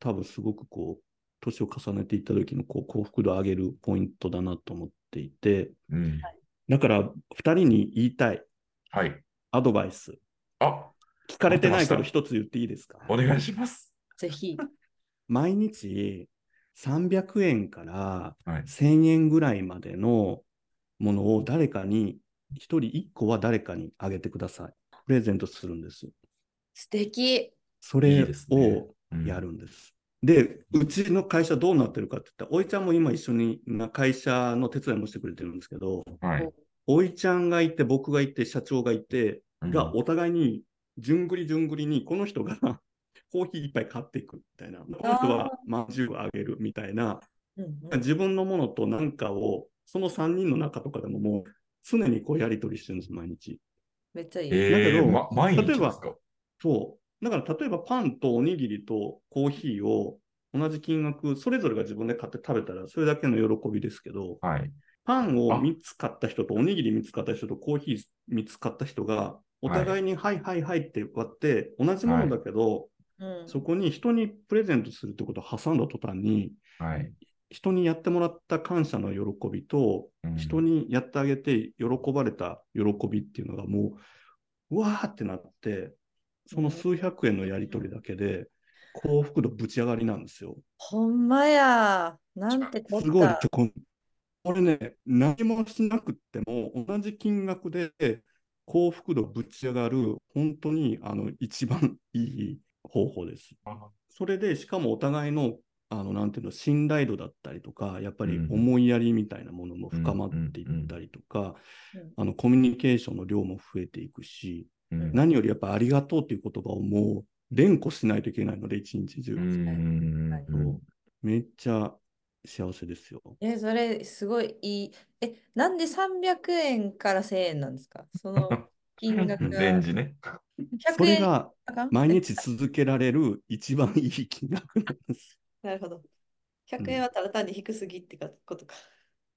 多分すごくこう、年を重ねていった時のこう幸福度を上げるポイントだなと思っていて、うん。だから、二人に言いたいはい。アドバイス。あ、聞かれてないけど一つ言っていいですか？お願いします。ぜひ。毎日300円からはい。1000円ぐらいまでのものを誰かに、1人1個は誰かにあげてください。プレゼントするんです。素敵。それいいですねをうんやるんです。で、うちの会社どうなってるかって言ったら、おいちゃんも今一緒にな会社の手伝いもしてくれてるんですけど、はい。おいちゃんがいて、僕がいて、社長がいて、うんがお互いに、じゅんぐりじゅんぐりに、この人が コーヒー一杯買っていくみたいな、この人はまんじゅうをあげるみたいな、うんうん自分のものと何かを、その3人の中とかでももう、常にこうやり取りしてるんです、毎日。めっちゃいい。えだけどー、ま、毎日例えばですかそう。だから、例えばパンとおにぎりとコーヒーを同じ金額、それぞれが自分で買って食べたら、それだけの喜びですけど、はい。パンをあ3つ買った人とおにぎり3つ買った人とコーヒー3つ買った人が、お互いにはいはいはいって割って、同じものだけど、うんそこに人にプレゼントするってことを挟んだ途端に、はい。人にやってもらった感謝の喜びと、うん人にやってあげて喜ばれた喜びっていうのがもう、うわーってなって、その数百円のやり取りだけで、幸福度ぶち上がりなんですよ。ほんまや。なんてこっすごいた。、ここれね、何もしなくっても、同じ金額で幸福度ぶち上がる、本当にあの一番いい方法です。それで、しかもお互いの、あの、なんていうの、信頼度だったりとか、やっぱりうん。思いやりみたいなものも深まっていったりとか、うん。あの、コミュニケーションの量も増えていくし、うん。何よりやっぱありがとうという言葉をもう連呼しないといけないので、一日中。めっちゃ幸せですよ。え、それすごいいい。え、なんで300円から1000円なんですか？その 金額が。レンジね。100それ円があかん毎日続けられる一番いい金額なんです。なるほど。100円はただ単に低すぎってかことか。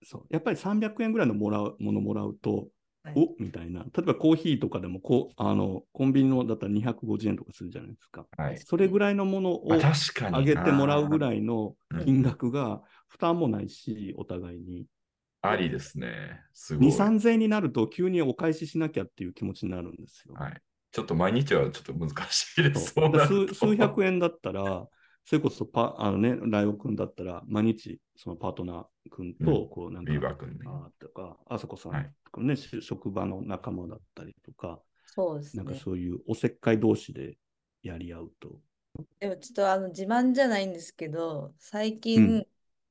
そうやっぱり300円ぐらいのもらうものもらうと、はいおみたいな。例えばコーヒーとかでもこうあのコンビニのだったら250円とかするじゃないですか。はい。それぐらいのものをあ確かに。あげてもらうぐい。らいのうん金額が負担もないし、お互いに。ありですね。すごい。2、3000円になると急にお返ししなきゃっていう気持ちになるんですよ。はい。ちょっと毎日はちょっと難しいです。そうだからなると数数百円だったら、それこそパ、あのね、ライオン君だったら、毎日、そのパートナー君と、こう、なんか、ビーバー君ね。あーとか、あさこさんはいとかね、し職場の仲間だったりとか、そうですなんかね。そういうおせっかい同士でやり合うと。でもちょっとあの自慢じゃないんですけど、最う近ん、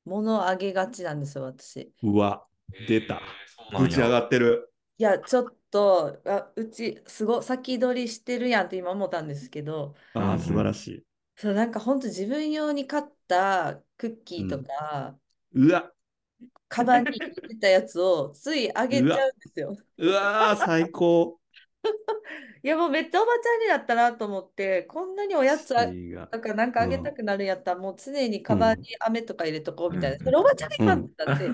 物あげがちなんですよ、私。うわ、出た。そうなんやぶち上がってる。いや、ちょっと、あうち、すごい先取りしてるやんって今思ったんですけど、ああ、素晴らしい。そう、なんか本当自分用に買ったクッキーとか、うわ、カバンに入れてたやつをついあげちゃうんですよ。うわー、最高。いやもうめっちゃおばちゃんになったなと思って、こんなにおやつあなんかなんかあげたくなるんやったら、もう常にカバンに飴とか入れとこうみたいな。うんそれおばちゃんやんってなって。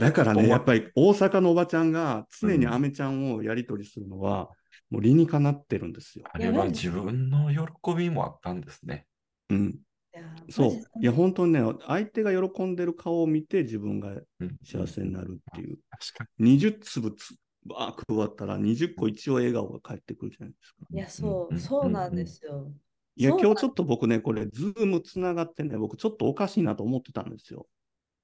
だからね、やっぱり大阪のおばちゃんが常にアメちゃんをやり取りするのは、もう理にかなってるんですよ。あれは自分の喜びもあったんですね。うん。そう。いや、本本当にね、相手が喜んでる顔を見て自分がうん幸せになるっていう。確かに。20粒つばー配ったら20個一応笑顔が返ってくるじゃないですか。いや、そうう、んそうなんですよ。いや、今日ちょっと僕ね、これ、ズームつながってね、僕ちょっとおかしいなと思ってたんですよ。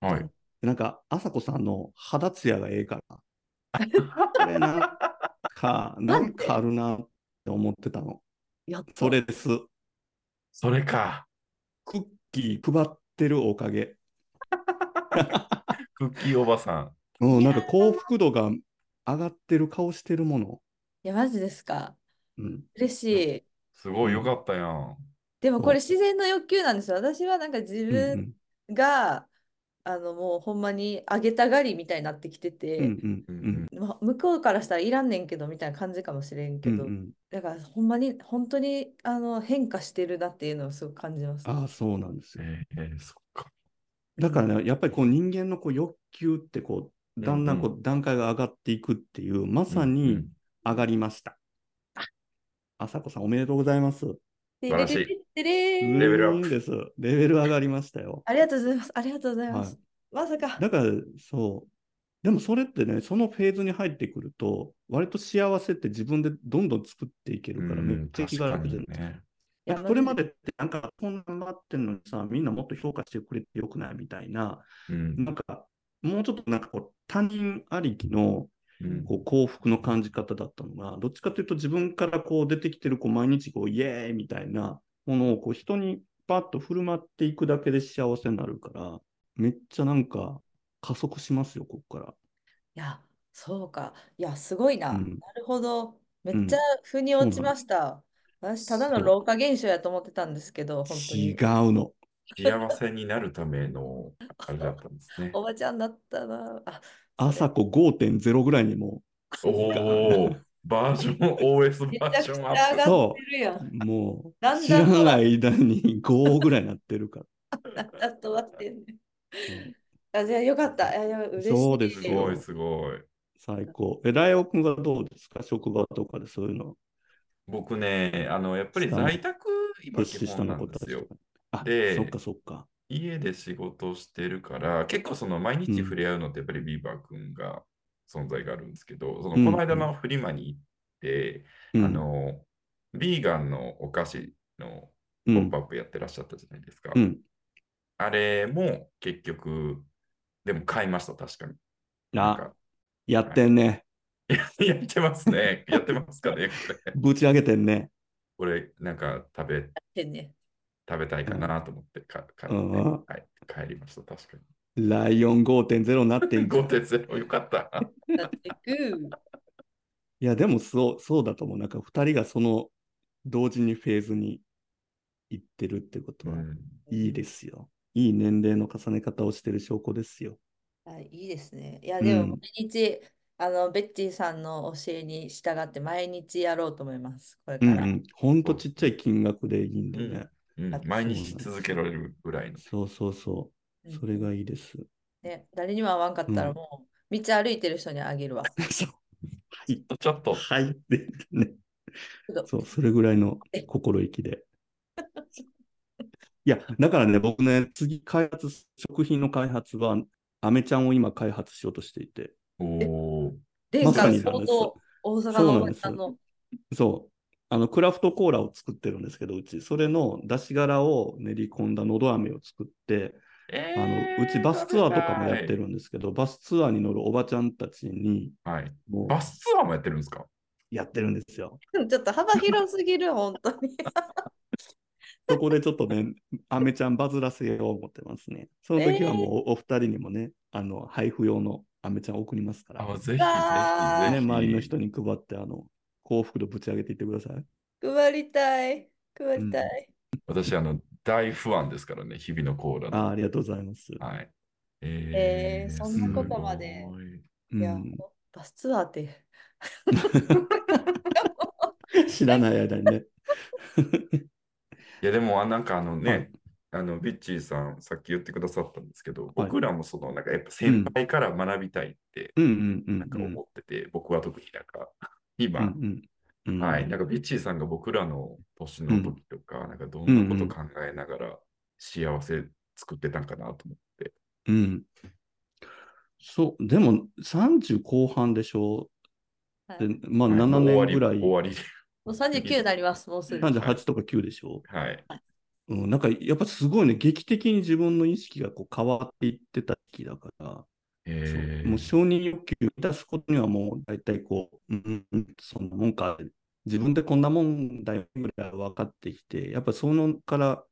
はい。なんか、あさこさんの肌ツヤがええから、これなんか、なんかあるなって思ってたの。や。それです。それか。クッキー配ってるおかげ。クッキーおばさん。うん、なんか幸福度が上がってる顔してるもの？いや、マジですか？うん。嬉しい。すごいよかったやん。でもこれ自然の欲求なんですよ。私はなんか自うん分が、あのもうほんまにあげたがりみたいになってきてうん。うて、んうんうんまあ向こうからしたらいらんねんけどみたいな感じかもしれんけど、うんうん。だからほんまに本当にあの変化してるなっていうのをすごく感じます。ああ、そうなんですよ。えー、そっか。だからね、やっぱりこう人間のこう欲求ってこう、だんだんこう段階が上がっていくっていう、まさうんに上がりました。あさこさんおめでとうございます。で晴らしいレベルアップうーんです。レベル上がりましたよ。ありがとうございます。ありがとうございます。はいまさか。だから、そう。でもそれってね、そのフェーズに入ってくると、割と幸せって自分でどんどん作っていけるから、めっちゃ気が楽ですか。ね。いやそれまでって、なんか、こんな頑張ってんのにさ、みんなもっと評価してくれてよくないみたいな、うんなんか、もうちょっとなんかこう、他人ありきのうんこう幸福の感じ方だったのが、どっちかというと自分からこう出てきてるこう毎日こうイエーイみたいなものをこう人にパッと振る舞っていくだけで幸せになるから、めっちゃなんか加速しますよ、ここから。いや、そうか。いや、すごいな。うんなるほど。めうんっちゃ腑に落ちました。私、ただの老化現象やと思ってたんですけど、本当に違う。の。幸せになるためのあれだったんですね。おばちゃんだったな。あ、朝子5.0ぐらいにもおお、バージョン、OS バージョンアッゃ上がってるやん。う、もだうん知らだんとない間に5ぐらいになってるから。だんと終わってんね。あ、じゃあよかった。いやいや、嬉しい。そうでプ。すよすごい、すごい。最高。え、ライオン君はどうですか？職場とかでそういうの。僕ね、あの、やっぱり在宅、今基本なんですよ。あ、でそっかそっか。家で仕事してるから、結構その毎日触れ合うのってやっぱりビーバー君が存在があるんですけど、そのうんこの間のフリマに行って、うんあの、ビーガンのお菓子のうんポップアップやってらっしゃったじゃないですか。うん。あれも結局、でも買いました、確かに。なんあ、かやってんね。やってますね。やってますかね、これ。ぶち上げてんね。これ、なんか食べ、てんね。食べたいかなと思ってか、買って、うんはい、帰りました、確かに。ライオン5.0になってんじゃん5.0、よかった。だってく。いや、でもそう、そうだと思う。なんか二人がその同時にフェーズに行ってるってことは、うんいいですよ。いい年齢の重ね方をしてる証拠ですよ。はい、いいですね。いや、うんでも毎日、あの、ベッチーさんの教えに従って毎日やろうと思います。これから。うんうん。ほんとちっちゃい金額でいいんでね。うんあ毎日続けられるぐらいの。そうそうそうう。んそれがいいです。ね、誰にも会わんかったらうんもう、道歩いてる人にあげるわ。そう。はい。ちょっと、はいね。そう、それぐらいの心意気で。いや、だからね、僕ね、次開発、食品の開発は、アメちゃんを今開発しようとしていて、おお。殿まさ下に大阪のそうあの、クラフトコーラを作ってるんですけど、うち、それの出し殻を練り込んだのど飴を作って、えあの、うちバスツアーとかもやってるんですけど、バスツアーに乗るおばちゃんたちに、はい。もうバスツアーもやってるんですか？やってるんですよ。ちょっと幅広すぎる、本当に。そこでちょっとね、アメちゃんバズらせよう思ってますね。その時はもうおお二人にもね、あの、配布用のアメちゃん送りますから。あ、ぜひぜひ。ね、周りの人に配って、あの、幸福度ぶち上げていってください。配りたい。配りたい。私、あの、大不安ですからね、日々のコーラの。あありがとうございます。はい。ええーそんなことまでいいや、うんバスツアーって。知らない間にね。いや、でも、あなんかあのね、はいあの、ビッチーさん、さっき言ってくださったんですけど、はい僕らもその、なんかやっぱ先輩から学びたいって、うんうんうんなんか思ってて、僕は特になんか、今、うんうん。うん。はい、なんかビッチーさんが僕らの年の時とか、なんかどんなこと考えながら幸せ作ってたんかなと思って。うん。そう、でも30後半でしょ？はい。で、まあはい。7年ぐらい、終わり、終わもう39になります、もうすぐ。38とか9でしょ？はい。うん、なんかやっぱすごいね、劇的に自分の意識がこう変わっていってた時期だから、えそう。もう承認欲求を満たすことにはもう大体こう、うんうん、そんなもんか、自分でこんなもんだよぐらい分かってきて、やっぱそのから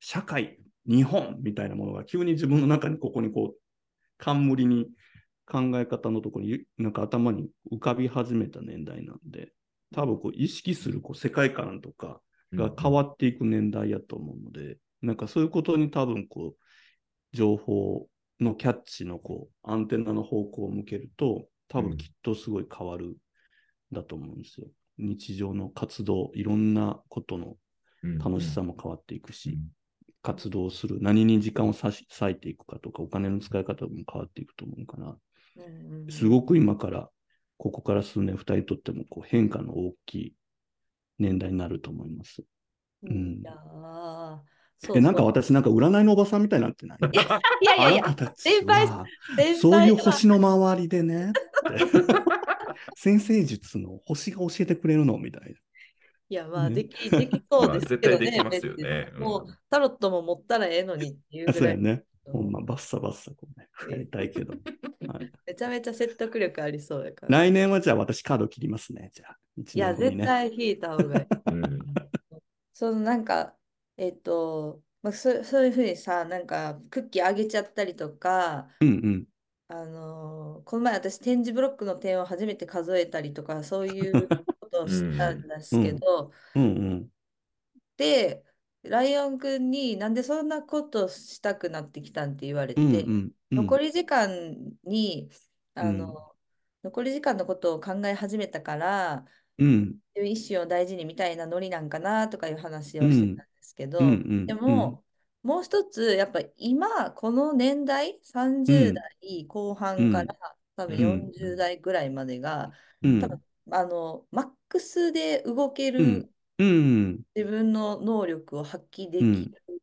社会、日本みたいなものが急に自分の中にここにこう、冠に考え方のところになんか頭に浮かび始めた年代なんで、多分こう意識するこう世界観とか、が変わっていく年代やと思うので、なんかそういうことに多分こう、情報のキャッチのこう、アンテナの方向を向けると、多分きっとすごい変わるんだと思うんですよ。日常の活動、いろんなことの楽しさも変わっていくし、活動する、何に時間を割し割いていくかとか、お金の使い方も変わっていくと思うかな。うんうんすごく今から、ここから数年、二人にとってもこう変化の大きい年代になると思います。うんえ、なんか私、なんか占いのおばさんみたいになってない？いやいやいや先輩そういう星の周りでね、先生術の星が教えてくれるのみたいいや、まあ、ねでき、できそうですけどね。まあ絶対できますよね別にもううん、タロットも持ったらええのにっていうな。ぐらい。そうやね。うんほんま、バッサバッサこうね、やりたいけど。はい、めちゃめちゃ説得力ありそうやから。来年はじゃあ私カード切りますね。じゃあ、一いや。絶対引いた方がいい。うんそのなんか、えっと、まあ、そそういうふうにさ、なんかクッキーあげちゃったりとか、うんうん。あのーこの前私点字ブロックの点を初めて数えたりとか、そういうことを したんですけど、うんうん。で、ライオンくんになんでそんなことしたくなってきたんって言われて、うんうんうん。残り時間に、あの、うん残り時間のことを考え始めたから、うん一瞬を大事にみたいなノリなんかなとかいう話をしてたんですけど、うんうん。でも、もう一つ、やっぱ今、この年代、30代後半から、多分うん。40代ぐらいまでが、うん、多分あの、マックスで動けるうん。うん。自分の能力を発揮できる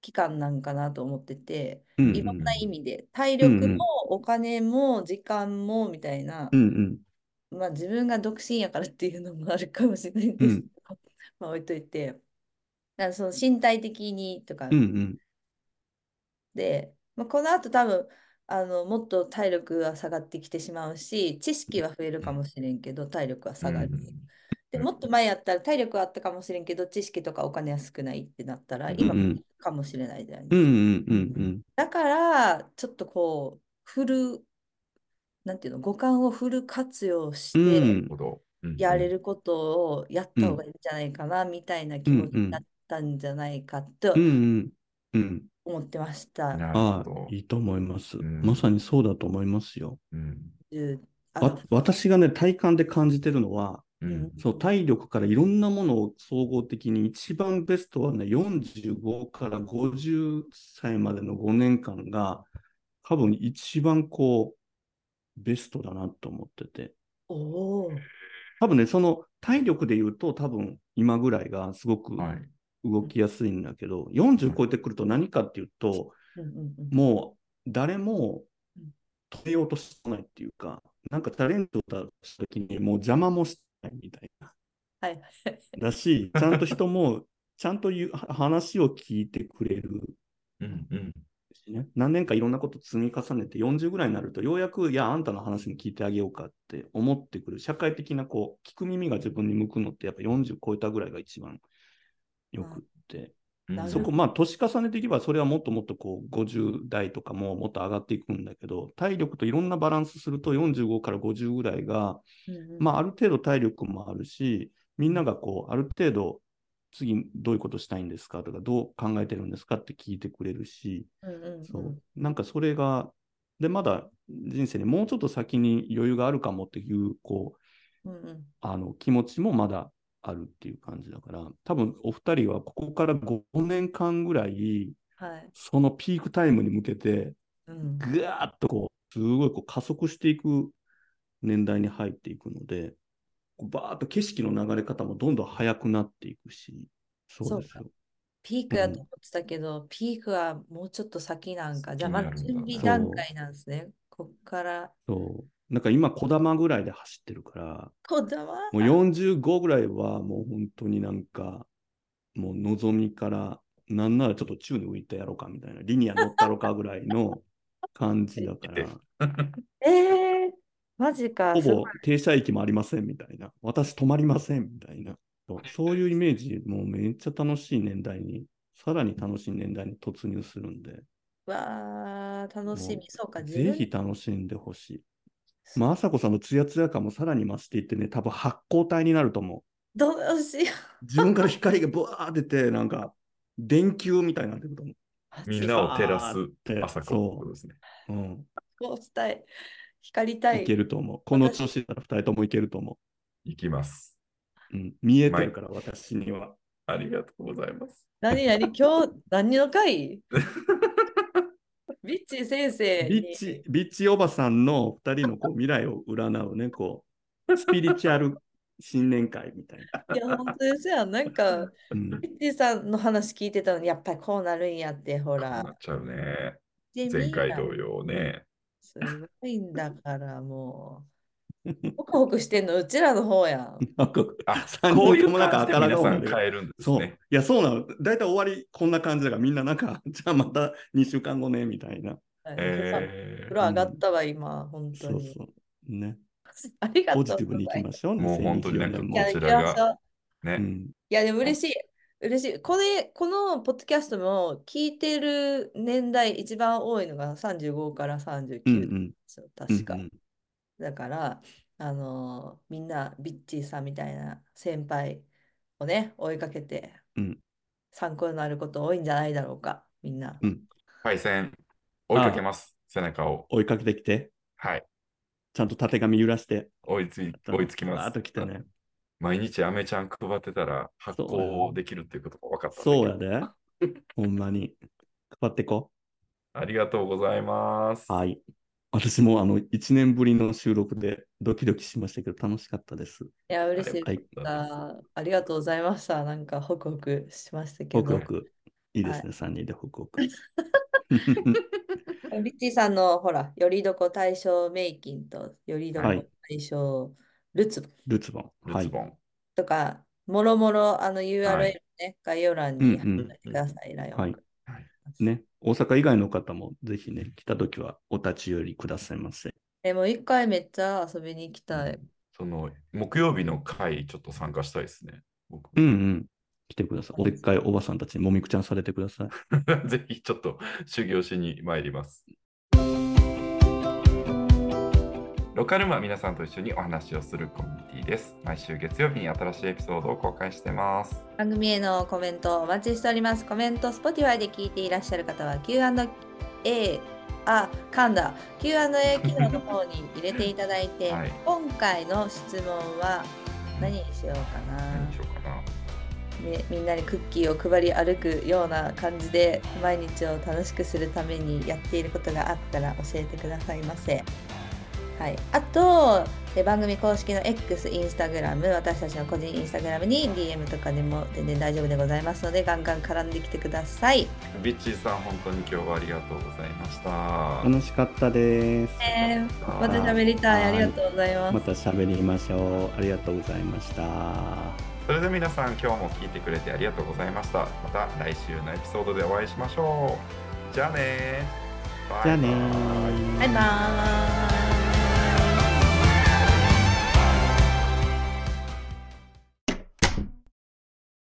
期間なんかなと思ってて、うん。いろんな意味で、体力もお金も時間もみたいなう、ん。うん。まあ自分が独身やからっていうのもあるかもしれないんですけど、まあ置いといて、だその身体的にとかうんうん。で、まあ、この後多分あのもっと体力が下がってきてしまうし、知識は増えるかもしれんけど、体力は下がる。でもっと前やったら体力はあったかもしれんけど、知識とかお金は少ないってなったら、今かもしれないじゃないですか。うんうんうんうん。だから、ちょっとこう、フル、なんていうの、五感をフル活用しうて、やれることをやった方がいいんじゃないかな、みたいな気持ちになったんじゃないかとうんうんうん。思ってました。なるああほど、。いいと思います。うんまさにそうだと思いますよ。うん10あわ私がね、体感で感じてるのは、うんそう体力からいろんなものを総合的に一番ベストはね、45から50歳までの5年間が、多分一番こう、ベストだなと思ってて。おー多分ね、その体力で言うと、多分今ぐらいがすごくはい。動きやすいんだけど、40超えてくると何かっていうと、もう誰もうん止めようとしてないっていうか、なんかタレントだした時にもう邪魔もしてないみたいな。はいはい。だし、ちゃんと人も、ちゃんと言うは話を聞いてくれるうんうん。何年かいろんなこと積み重ねて40ぐらいになると、ようやく、いや、あんたの話も聞いてあげようかって思ってくる。社会的な、こう、聞く耳が自分に向くのって、やっぱ40超えたぐらいが一番よくって。そこ、まあ、年重ねていけば、それはもっともっとこう、50代とかももっと上がっていくんだけど、体力といろんなバランスすると、45から50ぐらいが、まあ、ある程度体力もあるし、みんながこう、ある程度、次どういうことしたいんですかとか、どう考えてるんですかって聞いてくれるし、そう。なんかそれが、で、まだ人生にもうちょっと先に余裕があるかもっていう、こう、うんうん。あの気持ちもまだあるっていう感じだから、多分お二人はここから5年間ぐらい、はい。そのピークタイムに向けて、うんぐわーっとこう、すごいこう加速していく年代に入っていくので、こうバーっと景色の流れ方もどんどん速くなっていくし、そうですよ。ピークやと思ってたけど、ピークはもうちょっと先なんか。じゃあ、まだ準備段階なんですね。こっから。そう。なんか今、小玉ぐらいで走ってるから、こだわもう45ぐらいはもう本当になんか、もう望みから、なんならちょっと宙に浮いてやろうかみたいな、リニア乗ったろかぐらいの 感じだから、えー、マジか。ほぼ停車駅もありませんみたいな、私止まりませんみたいな、そういうイメージ、もうめっちゃ楽しい年代に、さらに楽しい年代に突入するんで、わー、楽しみも。そうか、自ぜ分ひ楽しんでほしい。まあ、あさこさんのツヤツヤ感もさらに増していってね、多分発光体になると思う。どうしよ自分から光がブワー出て、なんか、電球みたいになってくると思う。う。みんなを照らすて朝子ですね。うん。こうしたい。光りたい。いけると思う。この調子だったら二人ともいけると思いきます。う。うん。見えてるから、私には。ありがとうございます。何何？今日何の回？ビッチー先生にビッチ、ビッチおばさんの二人のこう未来を占うね、こう、スピリチュアル新年会みたいな。いや、本当ですよ。なんか、うん。ビッチーさんの話聞いてたのに、やっぱりこうなるんやって、ほらなっ。ちゃうね。で前回同様ね。すごいんだから、もう。ホクホクしてんの、うちらの方やん。あ、三こういうもなんか感じで赤ら皆さん顔で変えるんですそう。いね。や、そうなの。だいたい終わりこんな感じだから、みんななんか、じゃあまた2週間後ね、みたいな。はいえ風呂上がったわ、今、本当に。そうそう。ね。ありがとうポジティブにいきましょう。もう本当になんか2024いや、年行きこちね。うん。いや、でも嬉しい。嬉しい。これ、このポッドキャストも聞いてる年代一番多いのが35から39うんうでん。すよ、確か。うんうんだから、あのーみんなビッチーさんみたいな先輩をね、追いかけて、うん参考になること多いんじゃないだろうか、みんな。パイセン、追いかけます。背中を。追いかけてきて、はい。ちゃんと縦紙揺らして、追いつい追いつきまわーっす。と来てね。毎日アメちゃん配ってたら発行できるっていうことが分かったんだけそうどやで。ほんまに。配ってこありがとうございます。う。はい。私もあの1年ぶりの収録でドキドキしましたけど楽しかったです。いや、嬉しいはいですあありがとうございました。なんか、ホクホクしましたけど。ホクホク。いいですね、3人でホクホク。ビッチーさんのほら、よりどこ対象メイキンとよりどこはい対象ルツボルツボン。はい。ルツボン。とか、もろもろあの URL ね、概要欄に貼うんうんってください。ライオンはいはいね、大阪以外の方もぜひね、来たときはお立ち寄りくださいませ。でも一回めっちゃ遊びに行きたい。その木曜日の会、ちょっと参加したいですね。僕うんうん。来てください。おでっかいおばさんたちにもみくちゃんされてください。ぜひちょっと修行しに参ります。ロカルマは皆さんと一緒にお話をするコミュニティです。毎週月曜日に新しいエピソードを公開してます。番組へのコメントお待ちしております。コメント、Spotify で聞いていらっしゃる方は Q&A、あ、噛んだ。Q&A 機能の方に入れていただいて、はい今回の質問は何にしようかな。何にしようかな。ね、みんなにクッキーを配り歩くような感じで毎日を楽しくするためにやっていることがあったら教えてくださいませ。はい、あとえ番組公式の X、インスタグラム、私たちの個人インスタグラムに DM とかでも全然大丈夫でございますので、ガンガン絡んできてください。ビッチーさん、本当に今日はありがとうございました。楽しかったです。えーまた喋りたい。ありがとうございます。また喋りましょう。ありがとうございました。それでは皆さん、今日も聞いてくれてありがとうございました。また来週のエピソードでお会いしましょう。じゃあねー。じゃあねバイバイーバイバーイ。